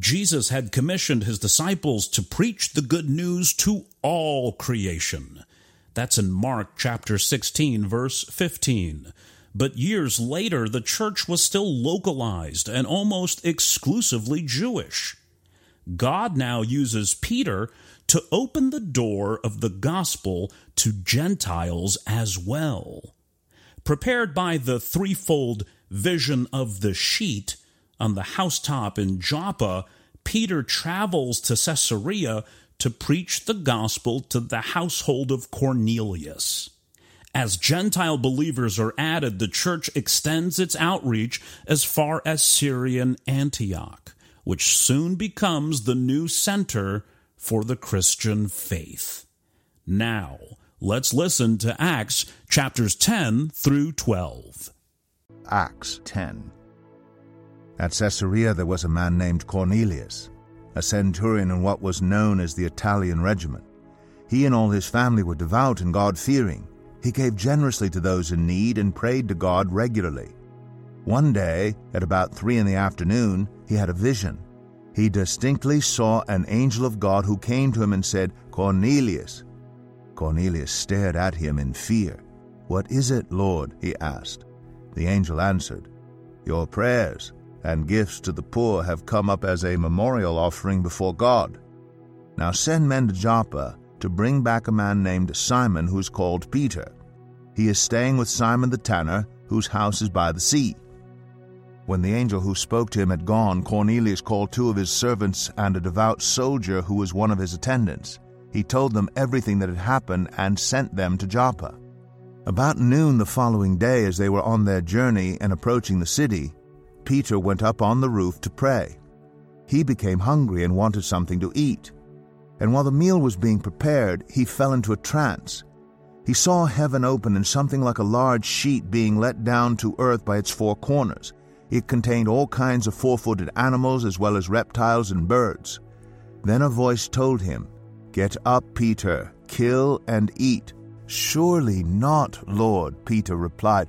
Jesus had commissioned his disciples to preach the good news to all creation. That's in Mark chapter 16, verse 15. But years later, the church was still localized and almost exclusively Jewish. God now uses Peter to open the door of the gospel to Gentiles as well. Prepared by the threefold vision of the sheet, on the housetop in Joppa, Peter travels to Caesarea to preach the gospel to the household of Cornelius. As Gentile believers are added, the church extends its outreach as far as Syrian Antioch, which soon becomes the new center for the Christian faith. Now, let's listen to Acts chapters 10 through 12. Acts 10 at Caesarea there was a man named Cornelius, a centurion in what was known as the Italian regiment. He and all his family were devout and God fearing. He gave generously to those in need and prayed to God regularly. One day, at about three in the afternoon, he had a vision. He distinctly saw an angel of God who came to him and said, Cornelius. Cornelius stared at him in fear. What is it, Lord? he asked. The angel answered, Your prayers and gifts to the poor have come up as a memorial offering before God. Now send men to Joppa to bring back a man named Simon who is called Peter. He is staying with Simon the tanner, whose house is by the sea. When the angel who spoke to him had gone, Cornelius called two of his servants and a devout soldier who was one of his attendants. He told them everything that had happened and sent them to Joppa. About noon the following day, as they were on their journey and approaching the city, Peter went up on the roof to pray. He became hungry and wanted something to eat. And while the meal was being prepared, he fell into a trance. He saw heaven open and something like a large sheet being let down to earth by its four corners. It contained all kinds of four footed animals as well as reptiles and birds. Then a voice told him, Get up, Peter, kill and eat. Surely not, Lord, Peter replied.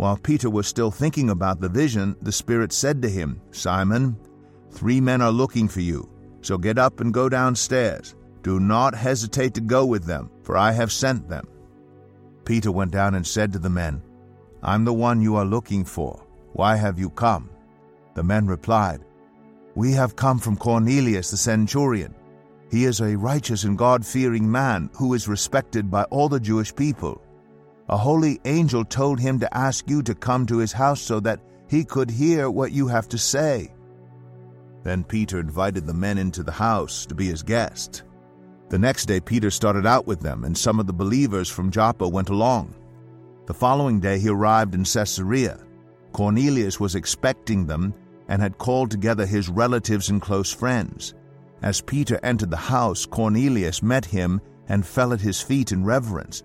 While Peter was still thinking about the vision, the Spirit said to him, Simon, three men are looking for you, so get up and go downstairs. Do not hesitate to go with them, for I have sent them. Peter went down and said to the men, I'm the one you are looking for. Why have you come? The men replied, We have come from Cornelius the centurion. He is a righteous and God fearing man who is respected by all the Jewish people a holy angel told him to ask you to come to his house so that he could hear what you have to say. Then Peter invited the men into the house to be his guests. The next day, Peter started out with them, and some of the believers from Joppa went along. The following day, he arrived in Caesarea. Cornelius was expecting them and had called together his relatives and close friends. As Peter entered the house, Cornelius met him and fell at his feet in reverence.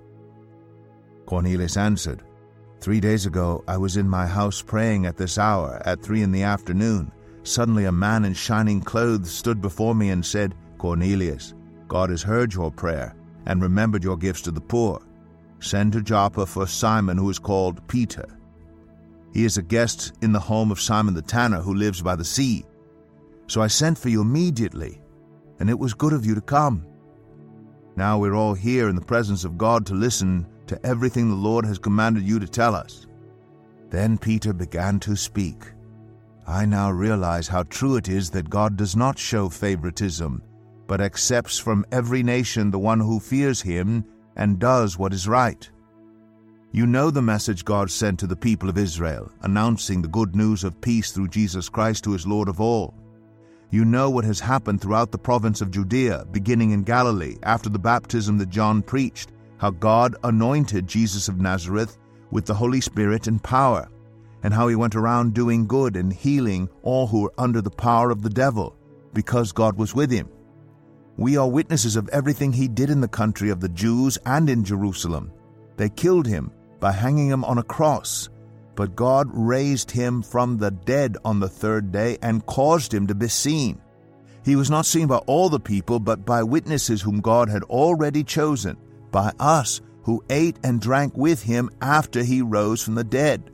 Cornelius answered, Three days ago I was in my house praying at this hour, at three in the afternoon. Suddenly a man in shining clothes stood before me and said, Cornelius, God has heard your prayer, and remembered your gifts to the poor. Send to Joppa for Simon, who is called Peter. He is a guest in the home of Simon the tanner, who lives by the sea. So I sent for you immediately, and it was good of you to come. Now we're all here in the presence of God to listen to everything the Lord has commanded you to tell us. Then Peter began to speak. I now realize how true it is that God does not show favoritism, but accepts from every nation the one who fears him and does what is right. You know the message God sent to the people of Israel, announcing the good news of peace through Jesus Christ, who is Lord of all. You know what has happened throughout the province of Judea, beginning in Galilee, after the baptism that John preached, how God anointed Jesus of Nazareth with the Holy Spirit and power, and how he went around doing good and healing all who were under the power of the devil, because God was with him. We are witnesses of everything he did in the country of the Jews and in Jerusalem. They killed him by hanging him on a cross but God raised him from the dead on the third day and caused him to be seen. He was not seen by all the people, but by witnesses whom God had already chosen, by us who ate and drank with him after he rose from the dead.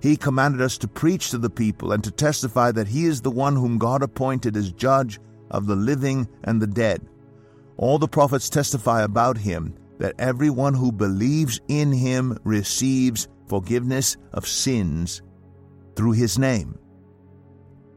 He commanded us to preach to the people and to testify that he is the one whom God appointed as judge of the living and the dead. All the prophets testify about him that everyone who believes in him receives forgiveness of sins through his name.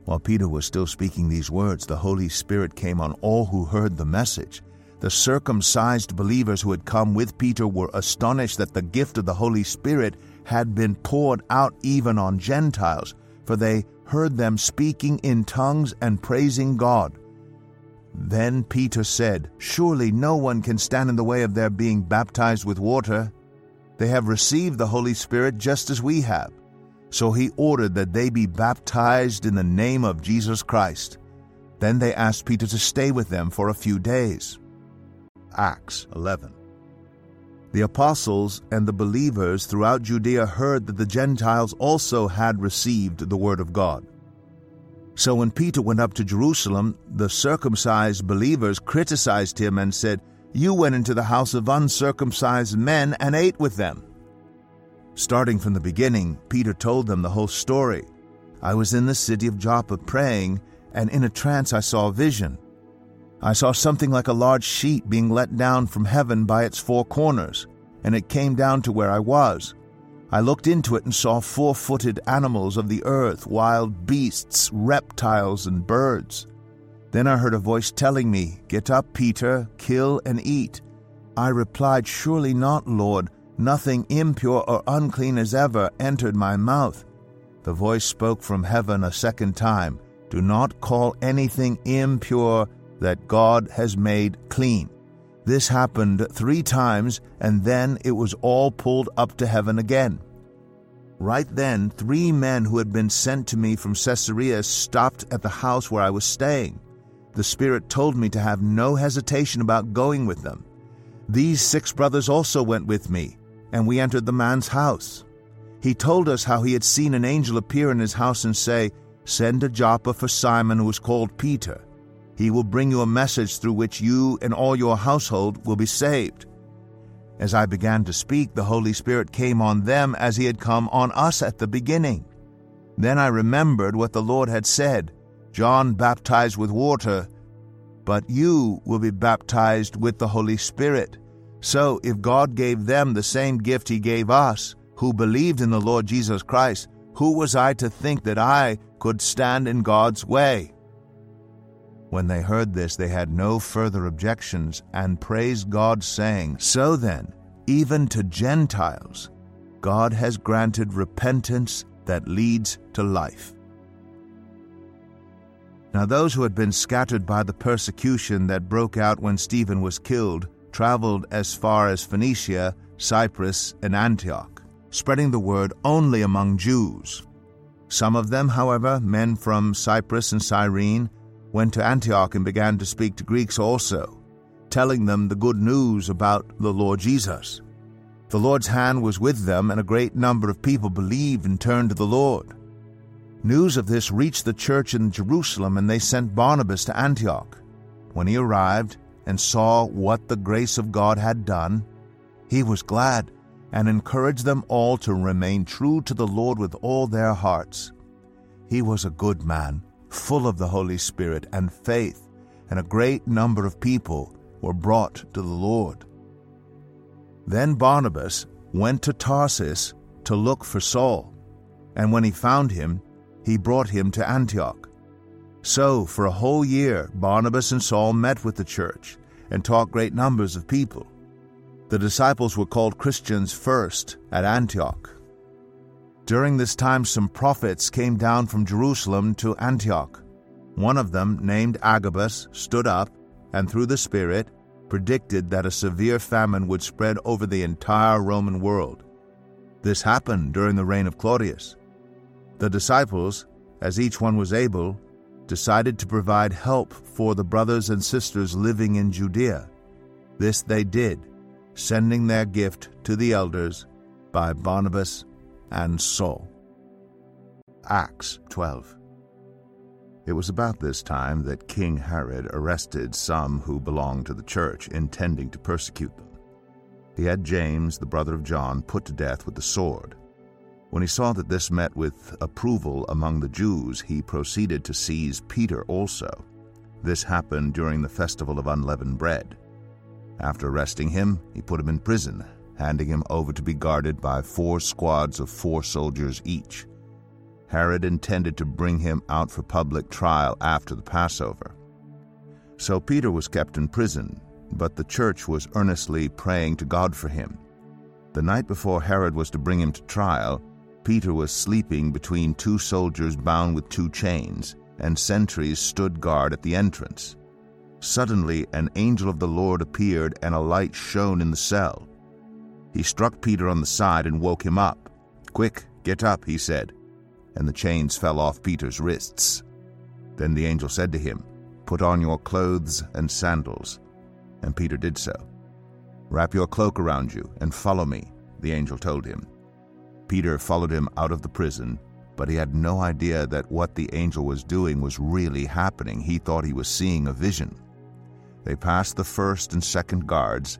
While Peter was still speaking these words, the Holy Spirit came on all who heard the message. The circumcised believers who had come with Peter were astonished that the gift of the Holy Spirit had been poured out even on Gentiles, for they heard them speaking in tongues and praising God. Then Peter said, Surely no one can stand in the way of their being baptized with water. They have received the Holy Spirit just as we have. So he ordered that they be baptized in the name of Jesus Christ. Then they asked Peter to stay with them for a few days. Acts 11. The apostles and the believers throughout Judea heard that the Gentiles also had received the word of God. So when Peter went up to Jerusalem, the circumcised believers criticized him and said, you went into the house of uncircumcised men and ate with them. Starting from the beginning, Peter told them the whole story. I was in the city of Joppa praying, and in a trance I saw a vision. I saw something like a large sheet being let down from heaven by its four corners, and it came down to where I was. I looked into it and saw four footed animals of the earth, wild beasts, reptiles, and birds. Then I heard a voice telling me, Get up, Peter, kill and eat. I replied, Surely not, Lord. Nothing impure or unclean has ever entered my mouth. The voice spoke from heaven a second time Do not call anything impure that God has made clean. This happened three times, and then it was all pulled up to heaven again. Right then, three men who had been sent to me from Caesarea stopped at the house where I was staying the Spirit told me to have no hesitation about going with them. These six brothers also went with me, and we entered the man's house. He told us how he had seen an angel appear in his house and say, Send a Joppa for Simon who is called Peter. He will bring you a message through which you and all your household will be saved. As I began to speak, the Holy Spirit came on them as he had come on us at the beginning. Then I remembered what the Lord had said John baptized with water, but you will be baptized with the Holy Spirit. So, if God gave them the same gift He gave us, who believed in the Lord Jesus Christ, who was I to think that I could stand in God's way? When they heard this, they had no further objections and praised God, saying, So then, even to Gentiles, God has granted repentance that leads to life. Now, those who had been scattered by the persecution that broke out when Stephen was killed traveled as far as Phoenicia, Cyprus, and Antioch, spreading the word only among Jews. Some of them, however, men from Cyprus and Cyrene, went to Antioch and began to speak to Greeks also, telling them the good news about the Lord Jesus. The Lord's hand was with them, and a great number of people believed and turned to the Lord. News of this reached the church in Jerusalem, and they sent Barnabas to Antioch. When he arrived, and saw what the grace of God had done, he was glad and encouraged them all to remain true to the Lord with all their hearts. He was a good man, full of the Holy Spirit and faith, and a great number of people were brought to the Lord. Then Barnabas went to Tarsus to look for Saul, and when he found him, he brought him to Antioch. So, for a whole year, Barnabas and Saul met with the church and taught great numbers of people. The disciples were called Christians first at Antioch. During this time, some prophets came down from Jerusalem to Antioch. One of them, named Agabus, stood up and through the Spirit predicted that a severe famine would spread over the entire Roman world. This happened during the reign of Claudius. The disciples, as each one was able, decided to provide help for the brothers and sisters living in Judea. This they did sending their gift to the elders by Barnabas and Saul. Acts 12. It was about this time that King Herod arrested some who belonged to the church, intending to persecute them. He had James, the brother of John, put to death with the sword. When he saw that this met with approval among the Jews, he proceeded to seize Peter also. This happened during the festival of unleavened bread. After arresting him, he put him in prison, handing him over to be guarded by four squads of four soldiers each. Herod intended to bring him out for public trial after the Passover. So Peter was kept in prison, but the church was earnestly praying to God for him. The night before Herod was to bring him to trial, Peter was sleeping between two soldiers bound with two chains, and sentries stood guard at the entrance. Suddenly, an angel of the Lord appeared, and a light shone in the cell. He struck Peter on the side and woke him up. Quick, get up, he said, and the chains fell off Peter's wrists. Then the angel said to him, Put on your clothes and sandals. And Peter did so. Wrap your cloak around you and follow me, the angel told him. Peter followed him out of the prison, but he had no idea that what the angel was doing was really happening. He thought he was seeing a vision. They passed the first and second guards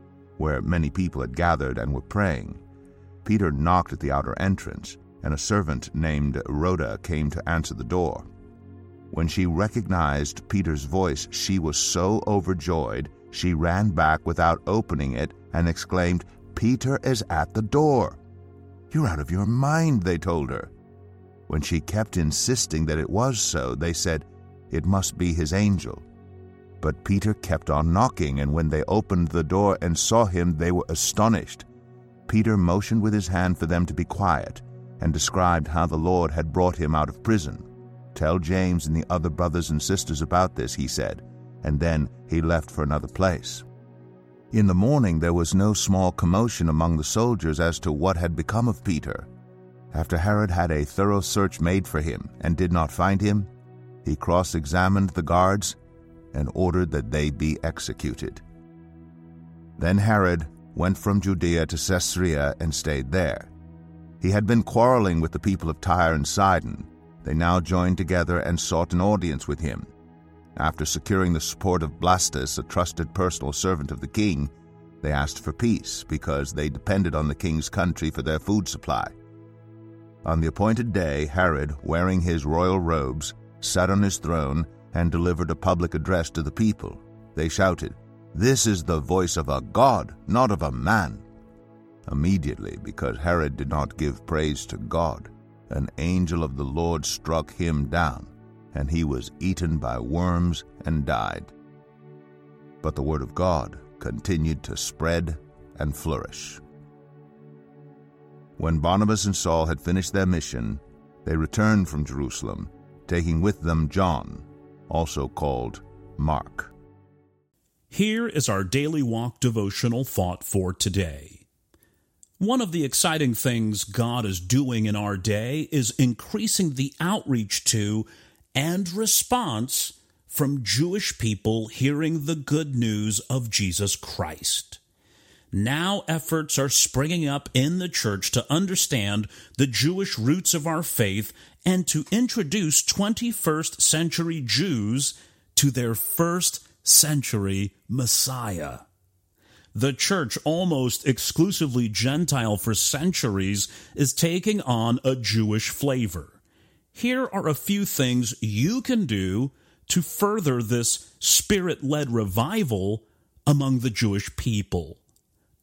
where many people had gathered and were praying. Peter knocked at the outer entrance, and a servant named Rhoda came to answer the door. When she recognized Peter's voice, she was so overjoyed she ran back without opening it and exclaimed, Peter is at the door. You're out of your mind, they told her. When she kept insisting that it was so, they said, It must be his angel. But Peter kept on knocking, and when they opened the door and saw him, they were astonished. Peter motioned with his hand for them to be quiet, and described how the Lord had brought him out of prison. Tell James and the other brothers and sisters about this, he said, and then he left for another place. In the morning there was no small commotion among the soldiers as to what had become of Peter. After Herod had a thorough search made for him and did not find him, he cross examined the guards and ordered that they be executed. Then Herod went from Judea to Caesarea and stayed there. He had been quarreling with the people of Tyre and Sidon. They now joined together and sought an audience with him. After securing the support of Blastus, a trusted personal servant of the king, they asked for peace because they depended on the king's country for their food supply. On the appointed day, Herod, wearing his royal robes, sat on his throne and delivered a public address to the people. They shouted, This is the voice of a God, not of a man. Immediately, because Herod did not give praise to God, an angel of the Lord struck him down, and he was eaten by worms and died. But the word of God continued to spread and flourish. When Barnabas and Saul had finished their mission, they returned from Jerusalem, taking with them John, also called Mark. Here is our daily walk devotional thought for today. One of the exciting things God is doing in our day is increasing the outreach to and response from Jewish people hearing the good news of Jesus Christ. Now efforts are springing up in the church to understand the Jewish roots of our faith and to introduce 21st century Jews to their first century Messiah. The church, almost exclusively Gentile for centuries, is taking on a Jewish flavor. Here are a few things you can do to further this spirit led revival among the Jewish people.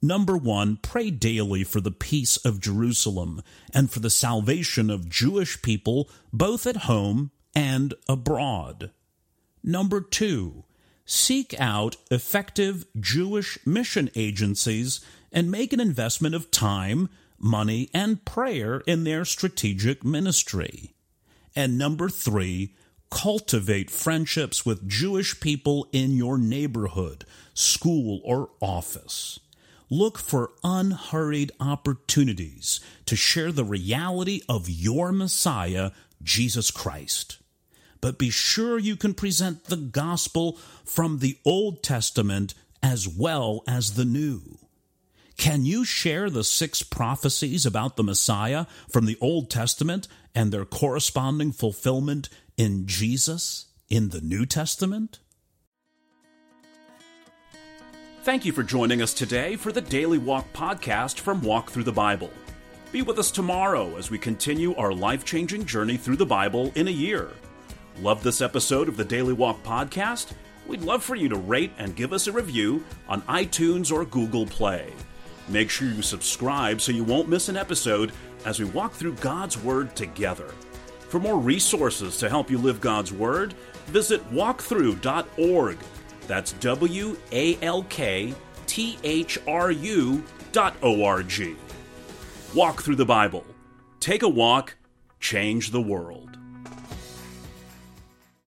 Number one, pray daily for the peace of Jerusalem and for the salvation of Jewish people both at home and abroad. Number two, seek out effective Jewish mission agencies and make an investment of time, money, and prayer in their strategic ministry. And number three, cultivate friendships with Jewish people in your neighborhood, school, or office. Look for unhurried opportunities to share the reality of your Messiah, Jesus Christ. But be sure you can present the gospel from the Old Testament as well as the New. Can you share the six prophecies about the Messiah from the Old Testament and their corresponding fulfillment in Jesus in the New Testament? Thank you for joining us today for the Daily Walk podcast from Walk Through the Bible. Be with us tomorrow as we continue our life changing journey through the Bible in a year. Love this episode of the Daily Walk podcast? We'd love for you to rate and give us a review on iTunes or Google Play. Make sure you subscribe so you won't miss an episode as we walk through God's Word together. For more resources to help you live God's Word, visit walkthru.org. That's W A L K T H R U dot O R G. Walk through the Bible. Take a walk, change the world.